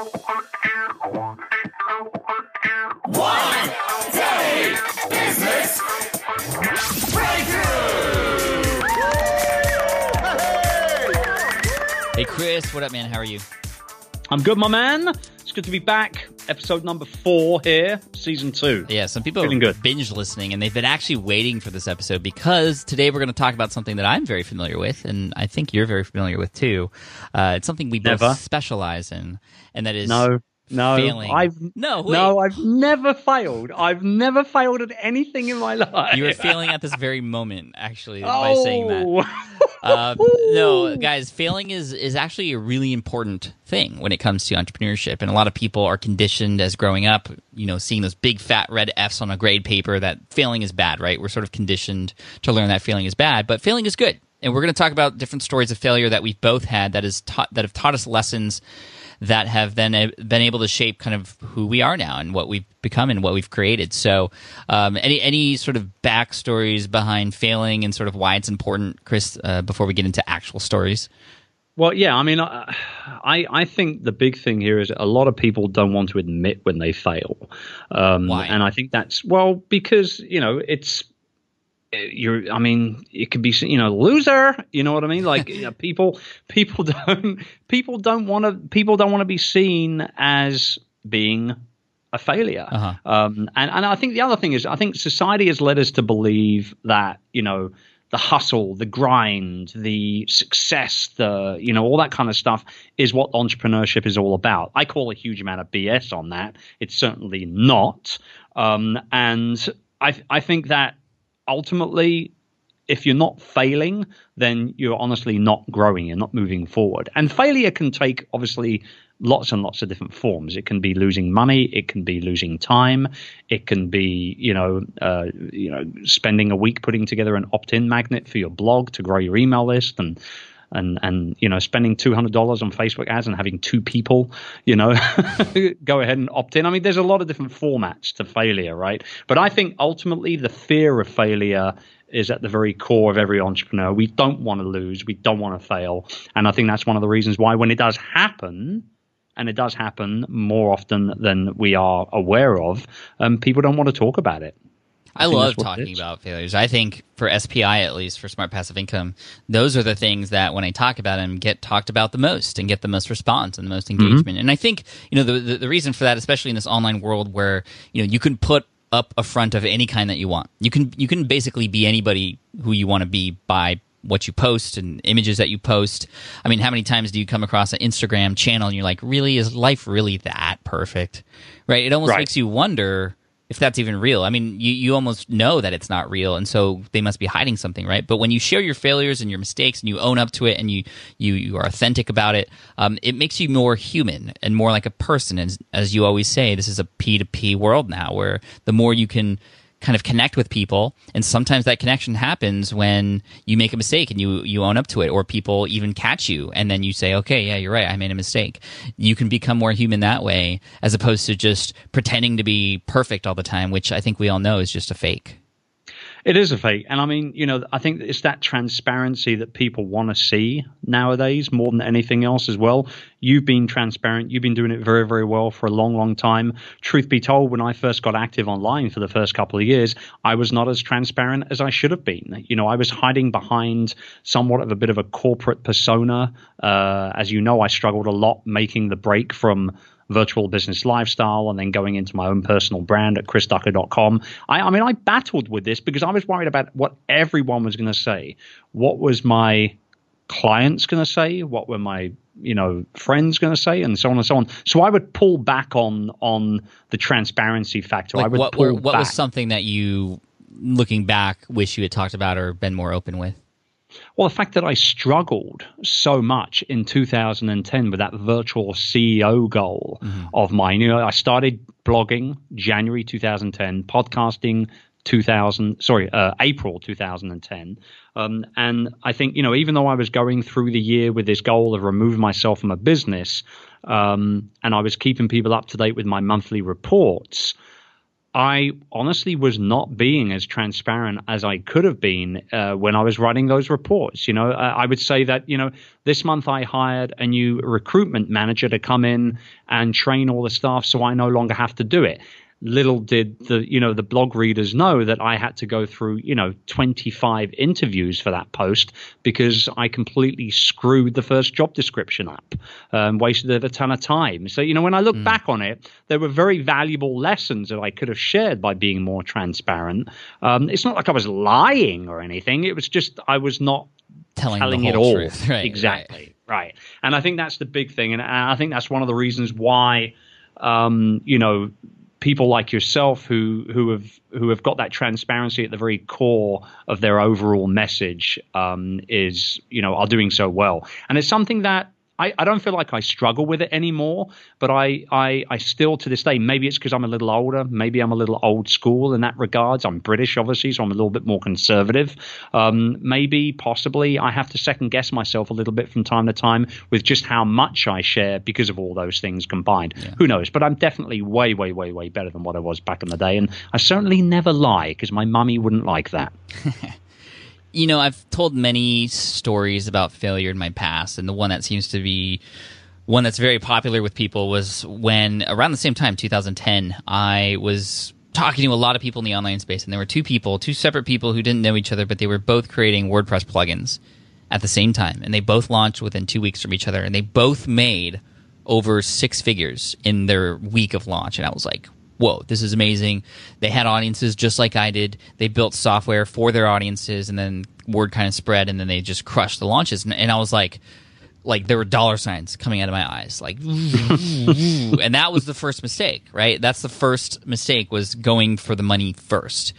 One day business breakthrough. Hey, Chris, what up, man? How are you? I'm good, my man. It's good to be back. Episode number four here, season two. Yeah, some people Feeling are good. binge listening, and they've been actually waiting for this episode because today we're going to talk about something that I'm very familiar with, and I think you're very familiar with too. Uh, it's something we both specialize in, and that is No, no, failing. I've no, wait. no, I've never failed. I've never failed at anything in my life. you were failing at this very moment, actually, by saying that. Oh. Uh, no, guys, failing is is actually a really important thing when it comes to entrepreneurship, and a lot of people are conditioned as growing up, you know, seeing those big fat red Fs on a grade paper that failing is bad, right? We're sort of conditioned to learn that failing is bad, but failing is good, and we're going to talk about different stories of failure that we've both had that is taught that have taught us lessons that have then uh, been able to shape kind of who we are now and what we've become and what we've created. So, um, any any sort of backstories behind failing and sort of why it's important, Chris? Uh, before we get into actual stories, Well, yeah, I mean, I, I I think the big thing here is a lot of people don't want to admit when they fail, um, Why? and I think that's well because you know it's you're. I mean, it could be you know loser. You know what I mean? Like you know, people people don't people don't want to people don't want to be seen as being a failure. Uh-huh. Um, and and I think the other thing is I think society has led us to believe that you know the hustle, the grind, the success, the you know all that kind of stuff is what entrepreneurship is all about. I call a huge amount of BS on that. It's certainly not. Um, and I I think that ultimately if you're not failing, then you're honestly not growing. You're not moving forward. And failure can take obviously lots and lots of different forms. It can be losing money. It can be losing time. It can be you know uh, you know spending a week putting together an opt-in magnet for your blog to grow your email list and. And and you know spending two hundred dollars on Facebook ads and having two people you know go ahead and opt in. I mean, there's a lot of different formats to failure, right? But I think ultimately the fear of failure is at the very core of every entrepreneur. We don't want to lose. We don't want to fail. And I think that's one of the reasons why when it does happen, and it does happen more often than we are aware of, um, people don't want to talk about it. I, think love that's what it talking about failures. I think for SPI at least for Smart Passive Income, those are the things that when I talk about them get talked about the most and get the most response and the most Mm-hmm. engagement. And I think you know the, the the reason for that, especially in this online world where you know you can put up a front of any kind that you want. You can you can basically be anybody who you want to be by what you post and images that you post. I mean, how many times do you come across an Instagram channel and you're like, really, is life really that perfect? Right? It almost Right. makes you wonder if that's even real. I mean, you, you almost know that it's not real, and so they must be hiding something, right? But when you share your failures and your mistakes and you own up to it and you you, you are authentic about it, um, it makes you more human and more like a person. And as you always say, this is a P to P world now, where the more you can kind of connect with people. And sometimes that connection happens when you make a mistake and you you own up to it or people even catch you and then you say okay yeah you're right. I made a mistake. You can become more human that way as opposed to just pretending to be perfect all the time which I think we all know is just a fake It is a fake. And I mean, you know, I think it's that transparency that people want to see nowadays more than anything else as well. You've been transparent. You've been doing it very, very well for a long, long time. Truth be told, when I first got active online for the first couple of years, I was not as transparent as I should have been. You know, I was hiding behind somewhat of a bit of a corporate persona. Uh, as you know, I struggled a lot making the break from virtual business lifestyle and then going into my own personal brand at chrisducker.com. I, I mean, I battled with this because I was worried about what everyone was going to say. What was my clients going to say? What were my you know friends going to say and so on and so on so i would pull back on on the transparency factor i like would what what back. was something that you looking back wish you had talked about or been more open with Well, the fact that I struggled so much in 2010 with that virtual CEO goal Mm-hmm. of mine. You know, I started blogging January 2010, podcasting 2000, sorry, uh, April 2010. Um, and I think, you know, even though I was going through the year with this goal of removing myself from a business, um, and I was keeping people up to date with my monthly reports, I honestly was not being as transparent as I could have been uh, when I was writing those reports. You know, I, I would say that, you know, this month I hired a new recruitment manager to come in and train all the staff so I no longer have to do it little did the you know the blog readers know that I had to go through you know 25 interviews for that post because I completely screwed the first job description up, um, wasted a ton of time. So you know when I look mm. back on it, there were very valuable lessons that I could have shared by being more transparent. Um, it's not like I was lying or anything. It was just I was not telling, telling it all truth. Right, exactly right. right. And I think that's the big thing, and I think that's one of the reasons why. Um, you know, people like yourself who who have who have got that transparency at the very core of their overall message um, is you know are doing so well, and it's something that I, I don't feel like I struggle with it anymore, but I, I, I still to this day, maybe it's because I'm a little older, maybe I'm a little old school in that regards. I'm British, obviously, so I'm a little bit more conservative. Um, maybe, possibly, I have to second guess myself a little bit from time to time with just how much I share because of all those things combined. Yeah. Who knows? But I'm definitely way, way, way, way better than what I was back in the day. And I certainly never lie because my mummy wouldn't like that. you know, I've told many stories about failure in my past, and the one that seems to be one that's very popular with people was when around the same time, 2010, I was talking to a lot of people in the online space, and there were two people, two separate people who didn't know each other, but they were both creating WordPress plugins at the same time, and they both launched within two weeks from each other, and they both made over six figures in their week of launch, and I was like, whoa, this is amazing. They had audiences just like I did. They built software for their audiences, and then word kind of spread, and then they just crushed the launches. And, and I was like, like there were dollar signs coming out of my eyes, like, and that was the first mistake, right? That's the first mistake was going for the money first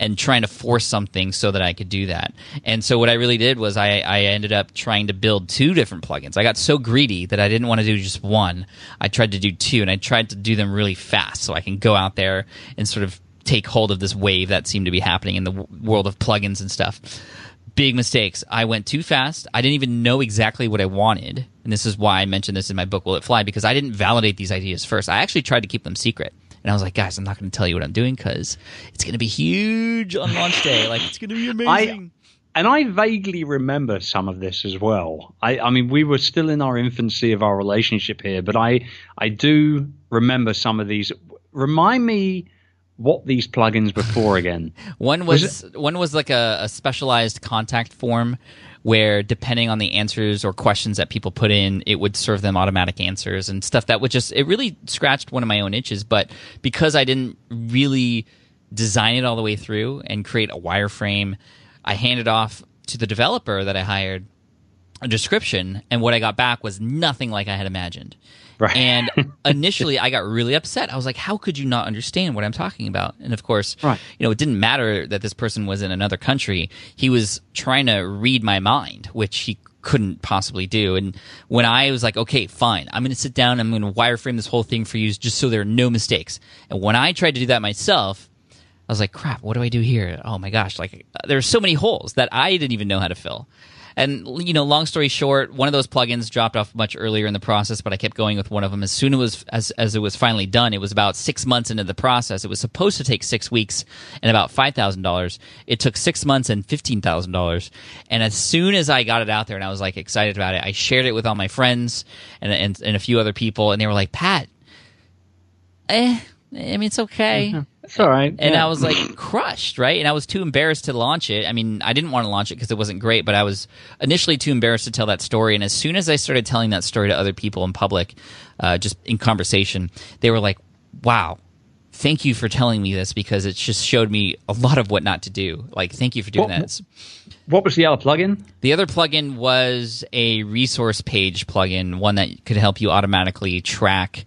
and trying to force something so that I could do that. And so what I really did was I, I ended up trying to build two different plugins. I got so greedy that I didn't want to do just one. I tried to do two, and I tried to do them really fast so I can go out there and sort of take hold of this wave that seemed to be happening in the w- world of plugins and stuff. Big mistakes. I went too fast. I didn't even know exactly what I wanted. And this is why I mentioned this in my book, Will It Fly? Because I didn't validate these ideas first. I actually tried to keep them secret. And I was like, guys, I'm not going to tell you what I'm doing because it's going to be huge on launch day. Like, it's going to be amazing. I, and I vaguely remember some of this as well. I, I mean, we were still in our infancy of our relationship here, but I, I do remember some of these. Remind me what these plugins were for again. one was, was one was like a, a specialized contact form where depending on the answers or questions that people put in, it would serve them automatic answers and stuff that would just, it really scratched one of my own itches. But because I didn't really design it all the way through and create a wireframe, I handed off to the developer that I hired a description, and what I got back was nothing like I had imagined. Right. And initially, I got really upset. I was like, "How could you not understand what I'm talking about?" And of course, right. you know, it didn't matter that this person was in another country. He was trying to read my mind, which he couldn't possibly do. And when I was like, "Okay, fine, I'm going to sit down. I'm going to wireframe this whole thing for you, just so there are no mistakes." And when I tried to do that myself, I was like, "Crap, what do I do here?" Oh my gosh! Like, there are so many holes that I didn't even know how to fill. And you know, long story short, one of those plugins dropped off much earlier in the process, but I kept going with one of them. As soon as as as it was finally done, it was about six months into the process. It was supposed to take six weeks and about five thousand dollars. It took six months and fifteen thousand dollars. And as soon as I got it out there and I was like excited about it, I shared it with all my friends and and, and a few other people, and they were like, "Pat, eh." I mean, it's okay. Mm-hmm. It's all right. And yeah. I was like crushed, right? And I was too embarrassed to launch it. I mean, I didn't want to launch it because it wasn't great, but I was initially too embarrassed to tell that story. And as soon as I started telling that story to other people in public, uh, just in conversation, they were like, wow, thank you for telling me this because it just showed me a lot of what not to do. Like, thank you for doing what, that. What was the other plugin? The other plugin was a resource page plugin, one that could help you automatically track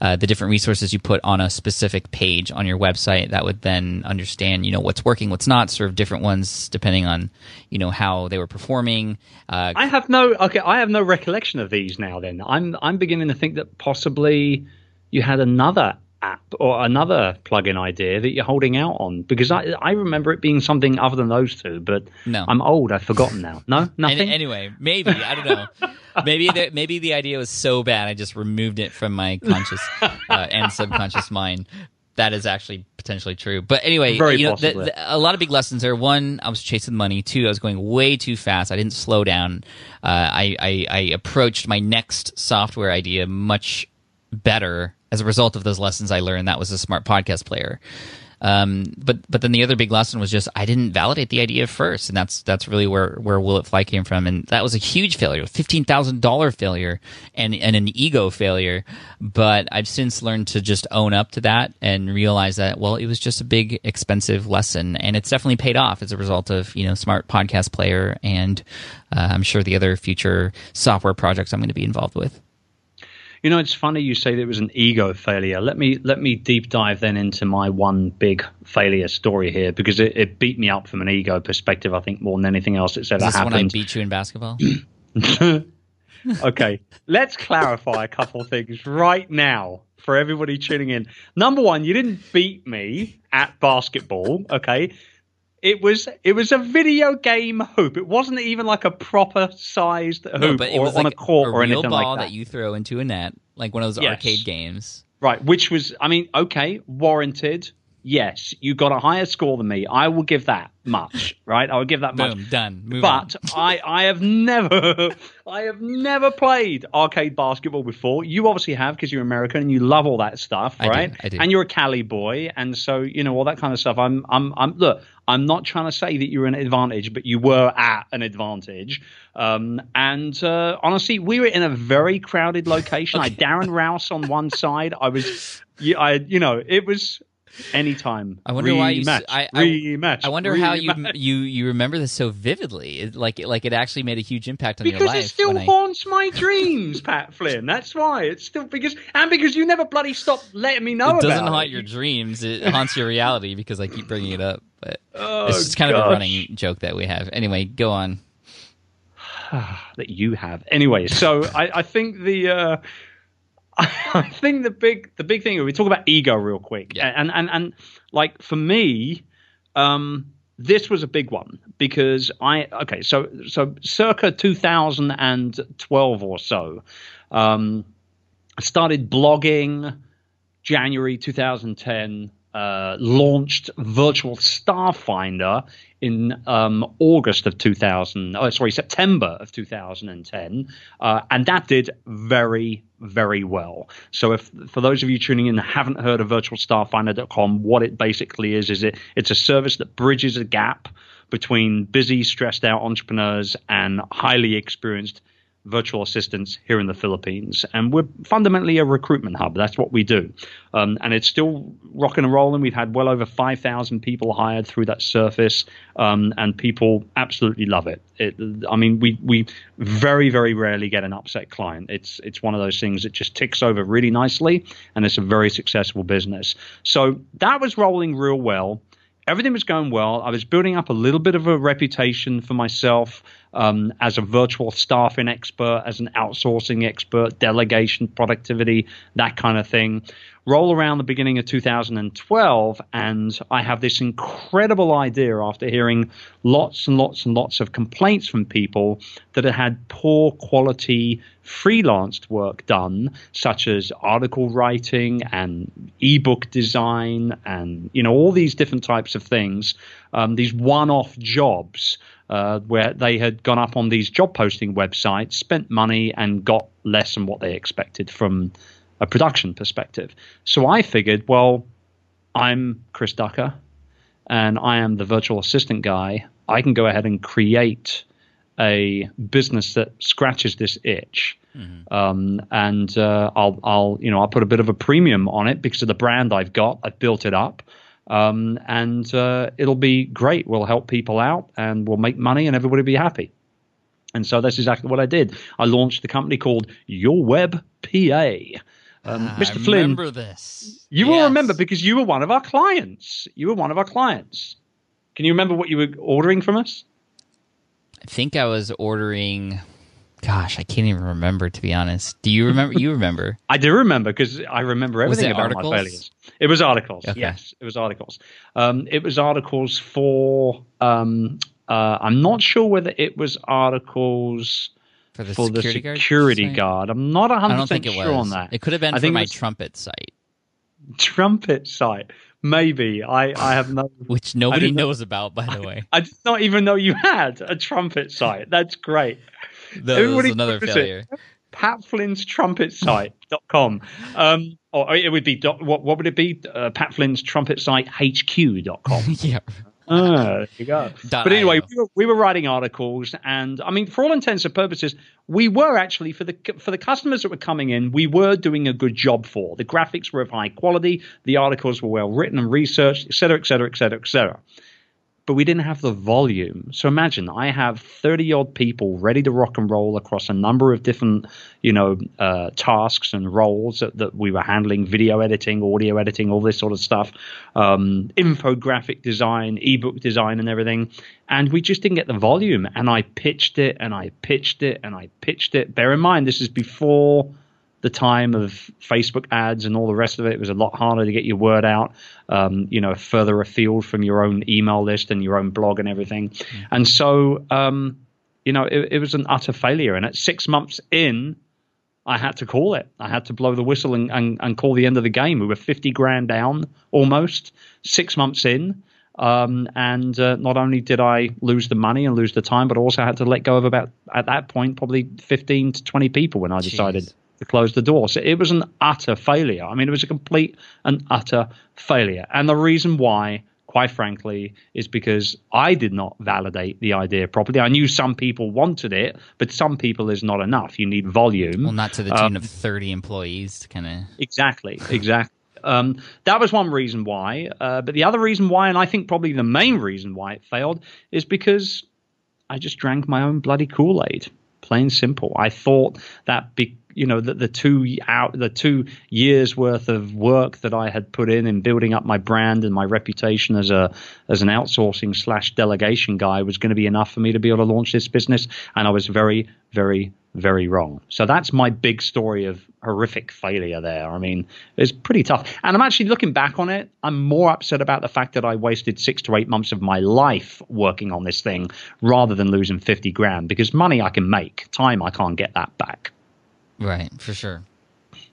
uh, the different resources you put on a specific page on your website that would then understand you know what's working what's not serve different ones depending on you know how they were performing uh, i have no okay i have no recollection of these now then. I'm i'm beginning to think that possibly you had another app or another plugin idea that you're holding out on? Because I I remember it being something other than those two, but no. I'm old. I've forgotten now. No, nothing. anyway, maybe I don't know. maybe the, maybe the idea was so bad I just removed it from my conscious uh, and subconscious mind. that is actually potentially true. But anyway, Very you know, the, the, a lot of big lessons there. One, I was chasing money. Two, I was going way too fast. I didn't slow down. Uh, I, I I approached my next software idea much better as a result of those lessons I learned. That was a smart podcast player. Um, but but then the other big lesson was just I didn't validate the idea first, and that's that's really where where Will It Fly came from, and that was a huge failure, fifteen thousand dollar failure, and and an ego failure. But I've since learned to just own up to that and realize that well, it was just a big expensive lesson, and it's definitely paid off as a result of you know smart podcast player, and uh, I'm sure the other future software projects I'm going to be involved with. You know, it's funny you say that it was an ego failure. Let me let me deep dive then into my one big failure story here because it, it beat me up from an ego perspective. I think more than anything else that's ever Is this when I beat you in basketball? okay, let's clarify a couple of things right now for everybody tuning in. Number one, you didn't beat me at basketball. Okay, it was it was a video game hoop. It wasn't even like a proper sized hoop No, but it or was on like a court a or anything ball like that. you throw into a net, like one of those Yes. arcade games. Right, which was, I mean, okay, warranted. Yes, you got a higher score than me. I will give that much, right? I will give that much. Done. Move But. I, I have never, I have never played arcade basketball before. You obviously have because you're American and you love all that stuff, I do, right? I do. And you're a Cali boy, and so you know all that kind of stuff. I'm, I'm, I'm. Look, I'm not trying to say that you're an advantage, but you were at an advantage. Um, and uh, honestly, we were in a very crowded location. I Darren Rowse on one side. I was, yeah, I, you know, it was. Anytime. I wonder why you I- I- rematch. I wonder how you you you remember this so vividly. It, like like it actually made a huge impact on your life. Because it still when I- haunts my dreams, Pat Flynn. That's why. It's still because and because you never bloody stop letting me know it doesn't haunt it. your dreams. It haunts your reality because I keep bringing it up. But Oh, it's just kind of a running joke that we have. Anyway, go on. that you have. Anyway, so I, I think the uh, I think the big the big thing we talk about ego real quick, Yeah. and and and like for me, um, this was a big one because I okay, so so circa 2012 or so, um, I started blogging. January 2010, uh, launched Virtual Staff Finder in um, August of 2000. Oh, sorry, September of 2010, uh, and that did very, very well. So, if for those of you tuning in that haven't heard of VirtualStaffFinder.com, what it basically is is it it's a service that bridges a gap between busy, stressed out entrepreneurs and highly experienced virtual assistants here in the Philippines. And we're fundamentally a recruitment hub. That's what we do. Um, and it's still rocking and rolling. We've had well over 5,000 people hired through that surface, um, and people absolutely love it. it. I mean, we, we very, very rarely get an upset client. It's, it's one of those things that just ticks over really nicely, and it's a very successful business. So that was rolling real well everything was going well. I was building up a little bit of a reputation for myself um, as a virtual staffing expert, as an outsourcing expert, delegation, productivity, that kind of thing. Roll around the beginning of 2012, and I have this incredible idea after hearing lots and lots and lots of complaints from people that had had poor quality freelanced work done, such as article writing and ebook design, and you know all these different types of things. Um, these one-off jobs uh, where they had gone up on these job posting websites, spent money, and got less than what they expected from a production perspective. So I figured, well, I'm Chris Ducker, and I am the virtual assistant guy. I can go ahead and create a business that scratches this itch. Um, and uh, I'll, I'll, you know, I'll put a bit of a premium on it because of the brand I've got. I've built it up, um, and uh, it'll be great. We'll help people out, and we'll make money, and everybody will be happy. And so that's exactly what I did. I launched the company called Your Web PA. Um, I Mr. Flynn, remember this. you will remember because you were one of our clients. You were one of our clients. Can you remember what you were ordering from us? I think I was ordering. Gosh, I can't even remember to be honest. Do you remember? you remember? I do remember because I remember everything about articles? my failures. It was articles. Okay. Yes, it was articles. Um, it was articles for. Um, uh, I'm not sure whether it was articles For the for security the guard. security guard. I'm not 100 I don't think percent sure was. on that. It could have been I for think my was- trumpet site. trumpet site. Maybe I, I have no. Which nobody didn't know- knows about, by the way. I did not even know you had a trumpet site. That's great. That Everybody was another it. failure. Pat Flynn's trumpet site.com. Um, or it would be, dot, what, what would it be? Uh, Pat Flynn's trumpet site HQ.com. yeah. Ah, there you go. But anyway, we were, we were writing articles, and I mean, for all intents and purposes, we were actually for the for the customers that were coming in, we were doing a good job for. The graphics were of high quality, the articles were well written and researched, et cetera, et cetera, et cetera, et cetera. But we didn't have the volume. So imagine I have 30 odd people ready to rock and roll across a number of different, you know, uh, tasks and roles that, that we were handling video editing, audio editing, all this sort of stuff, um, infographic design, ebook design, and everything. And we just didn't get the volume. And I pitched it and I pitched it and I pitched it. Bear in mind, this is before the time of Facebook ads and all the rest of it. It was a lot harder to get your word out, um, you know, further afield from your own email list and your own blog and everything. And so, um, you know, it, it was an utter failure. And at six months in, I had to call it. I had to blow the whistle and, and, and call the end of the game. We were 50 grand down almost six months in. Um, and uh, not only did I lose the money and lose the time, but also had to let go of about, at that point, probably 15 to 20 people when I decided Jeez. To close the door. So it was an utter failure. I mean, it was a complete and utter failure. And the reason why, quite frankly, is because I did not validate the idea properly. I knew some people wanted it, but some people is not enough. You need volume. Well, not to the Um, tune of 30 employees to kind of. Exactly, exactly. Um, that was one reason why. Uh, but the other reason why, and I think probably the main reason why it failed, is because I just drank my own bloody Kool Aid. Plain simple. I thought that be, you know that the two out the two years worth of work that I had put in in building up my brand and my reputation as a as an outsourcing slash delegation guy was going to be enough for me to be able to launch this business, and I was very very very wrong. So that's my big story of horrific failure there. I mean, it's pretty tough. And I'm actually looking back on it, I'm more upset about the fact that I wasted six to eight months of my life working on this thing rather than losing 50 grand because money I can make, time I can't get that back. Right, for sure.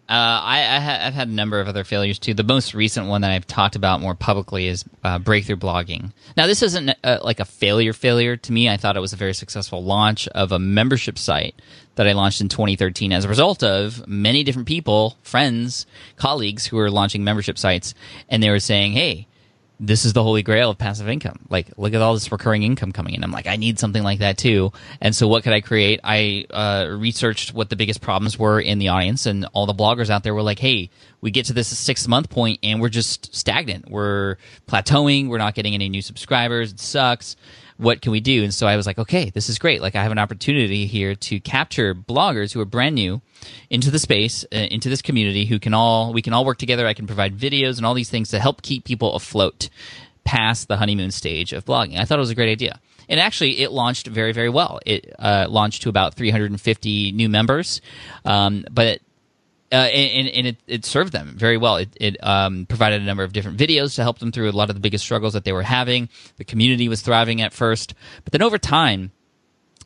Uh, I, I ha- I've had a number of other failures too. The most recent one that I've talked about more publicly is uh, breakthrough blogging. Now, this isn't uh like a failure failure to me. I thought it was a very successful launch of a membership site that I launched in 2013 as a result of many different people, friends, colleagues who were launching membership sites, and they were saying, "Hey, this is the holy grail of passive income. Like, look at all this recurring income coming in. I'm like, I need something like that too. And so, what could I create? I uh, researched what the biggest problems were in the audience, and all the bloggers out there were like, hey, we get to this six month point and we're just stagnant. We're plateauing. We're not getting any new subscribers. It sucks. What can we do? And so I was like, okay, this is great. Like, I have an opportunity here to capture bloggers who are brand new into the space, uh, into this community, who can all we can all work together. I can provide videos and all these things to help keep people afloat past the honeymoon stage of blogging. I thought it was a great idea. And actually, it launched very, very well. It uh, launched to about 350 new members, um, but uh, and, and it, it served them very well. It, it um, provided a number of different videos to help them through a lot of the biggest struggles that they were having. The community was thriving at first, but then over time,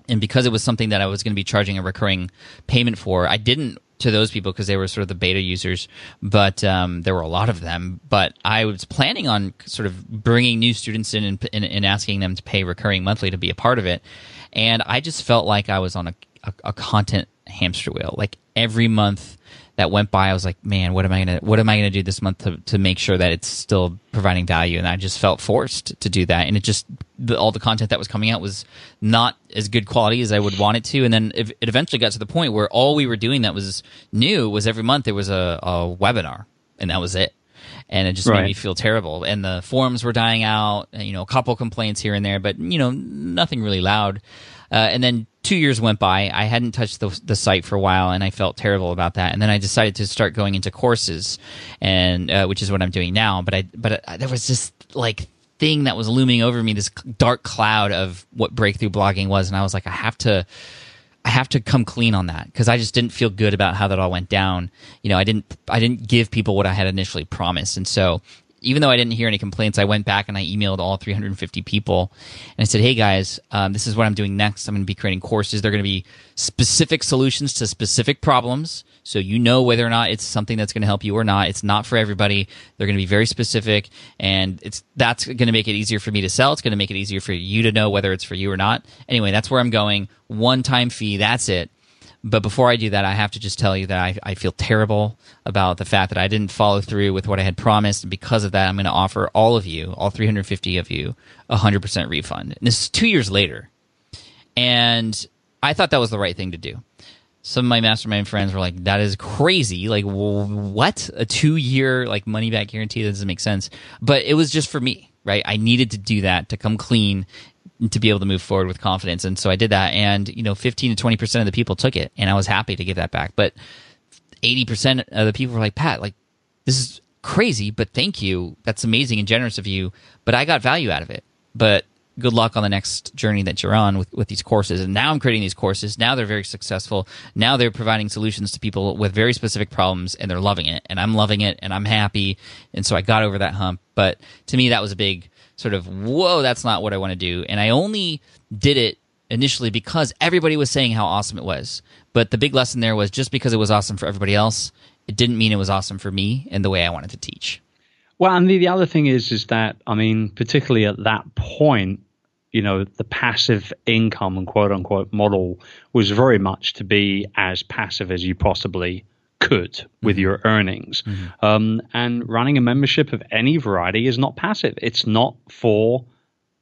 and because it was something that I was going to be charging a recurring payment for, I didn't to those people because they were sort of the beta users, but um, there were a lot of them. But I was planning on sort of bringing new students in and, and, and asking them to pay recurring monthly to be a part of it, and I just felt like I was on a, a, a content hamster wheel. Like every month that went by, I was like, man, what am I gonna what am I gonna do this month to, to make sure that it's still providing value? And I just felt forced to do that, and it just the, all the content that was coming out was not as good quality as I would want it to. And then it, eventually got to the point where all we were doing that was new was every month there was a, a webinar, and that was it. And it just made me feel terrible. And the forums were dying out. You know, a couple complaints here and there, but you know, nothing really loud. Uh, and then two years went by. I hadn't touched the, the site for a while, and I felt terrible about that. And then I decided to start going into courses, and uh, which is what I'm doing now. But I, but uh, there was this like thing that was looming over me, this dark cloud of what breakthrough blogging was, and I was like, I have to. I have to come clean on that because I just didn't feel good about how that all went down. You know, I didn't I didn't give people what I had initially promised, and so even though I didn't hear any complaints, I went back and I emailed all 350 people and I said, "Hey guys, um, this is what I'm doing next. I'm going to be creating courses. They're going to be specific solutions to specific problems, so you know whether or not it's something that's going to help you or not. It's not for everybody. They're going to be very specific, and it's that's going to make it easier for me to sell. It's going to make it easier for you to know whether it's for you or not. Anyway, that's where I'm going. One time fee. That's it." But before I do that, I have to just tell you that I, I feel terrible about the fact that I didn't follow through with what I had promised. And because of that, I'm going to offer all of you, all 350 of you, a 100% refund. And this is two years later. And I thought that was the right thing to do. Some of my mastermind friends were like, that is crazy. Like, what? A two year, like, money back guarantee? That doesn't make sense. But it was just for me, right? I needed to do that to come clean to be able to move forward with confidence. And so I did that. And, you know, 15 to 20% of the people took it. And I was happy to give that back. But 80% of the people were like, Pat, like, this is crazy, but thank you. That's amazing and generous of you. But I got value out of it. But good luck on the next journey that you're on with, with these courses. And now I'm creating these courses. Now they're very successful. Now they're providing solutions to people with very specific problems and they're loving it. And I'm loving it and I'm happy. And so I got over that hump. But to me, that was a big, sort of, whoa, that's not what I want to do. And I only did it initially because everybody was saying how awesome it was. But the big lesson there was just because it was awesome for everybody else, it didn't mean it was awesome for me and the way I wanted to teach. Well, and the, the other thing is, is that I mean, particularly at that point, you know, the passive income and quote unquote model was very much to be as passive as you possibly could with mm-hmm. your earnings. Mm-hmm. Um, and running a membership of any variety is not passive. It's not for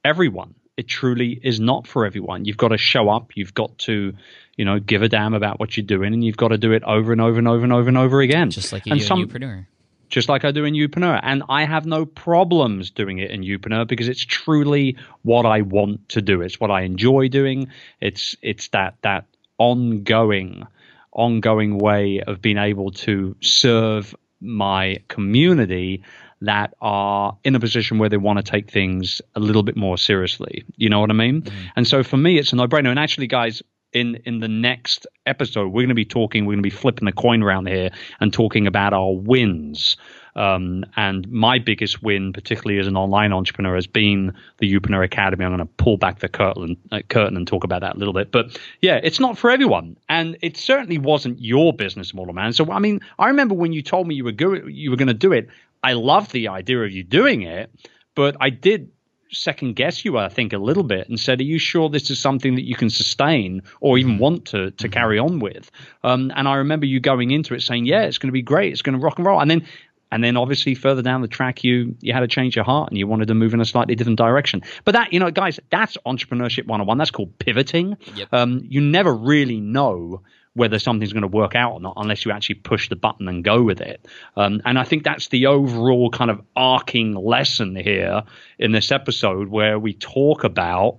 everyone. It truly is not for everyone. You've got to show up. You've got to, you know, give a damn about what you're doing, and you've got to do it over and over and over and over and over again. Just like you and do some, in Youpreneur. Just like I do in Youpreneur. And I have no problems doing it in Youpreneur because it's truly what I want to do. It's what I enjoy doing. It's it's that that ongoing ongoing way of being able to serve my community that are in a position where they want to take things a little bit more seriously. You know what I mean? Mm-hmm. And so for me, it's a no brainer. And actually, guys, in in the next episode, we're going to be talking. We're going to be flipping the coin around here and talking about our wins. Um, and my biggest win, particularly as an online entrepreneur, has been the Youpreneur Academy. I'm going to pull back the curtain, uh, curtain and talk about that a little bit. But yeah, it's not for everyone, and it certainly wasn't your business model, man. So I mean, I remember when you told me you were go- you were going to do it. I loved the idea of you doing it, but I did second guess you, I think, a little bit and said, "Are you sure this is something that you can sustain or even mm-hmm. want to to mm-hmm. carry on with?" Um, and I remember you going into it saying, "Yeah, it's going to be great. It's going to rock and roll." And then and then obviously further down the track you you had to change your heart and you wanted to move in a slightly different direction but that you know guys that's entrepreneurship 101 that's called pivoting yep. um, you never really know whether something's going to work out or not unless you actually push the button and go with it. Um, and I think that's the overall kind of arcing lesson here in this episode where we talk about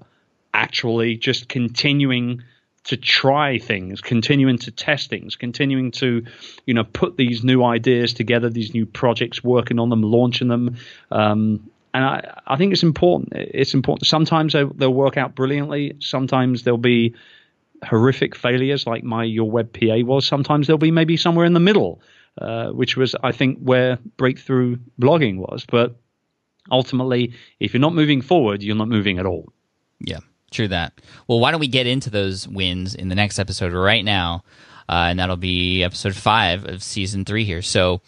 actually just continuing to try things, continuing to test things, continuing to, you know, put these new ideas together, these new projects, working on them, launching them. Um, and I, I think it's important. It's important. Sometimes they, they'll work out brilliantly. Sometimes they'll be horrific failures, like my your web PA was. Sometimes there'll be maybe somewhere in the middle, uh, which was I think where breakthrough blogging was. But ultimately, if you're not moving forward, you're not moving at all. Yeah. True that. Well, why don't we get into those wins in the next episode right now? Uh, and that'll be episode five of season three here. So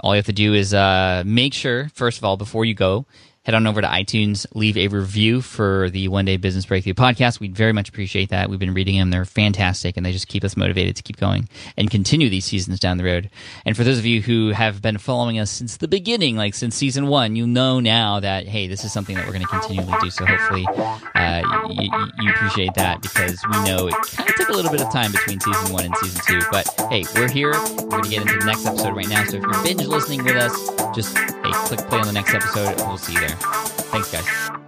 all you have to do is uh, make sure, first of all, before you go, head on over to iTunes, leave a review for the One Day Business Breakthrough podcast. We'd very much appreciate that. We've been reading them. They're fantastic and they just keep us motivated to keep going and continue these seasons down the road. And for those of you who have been following us since the beginning, like since season one, you know now that, hey, this is something that we're going to continually do. So hopefully uh, you, you, appreciate that because we know it kind of took a little bit of time between season one and season two. But hey, we're here. We're going to get into the next episode right now. So if you're binge listening with us, just hey, click play on the next episode and we'll see you there. Thanks, guys.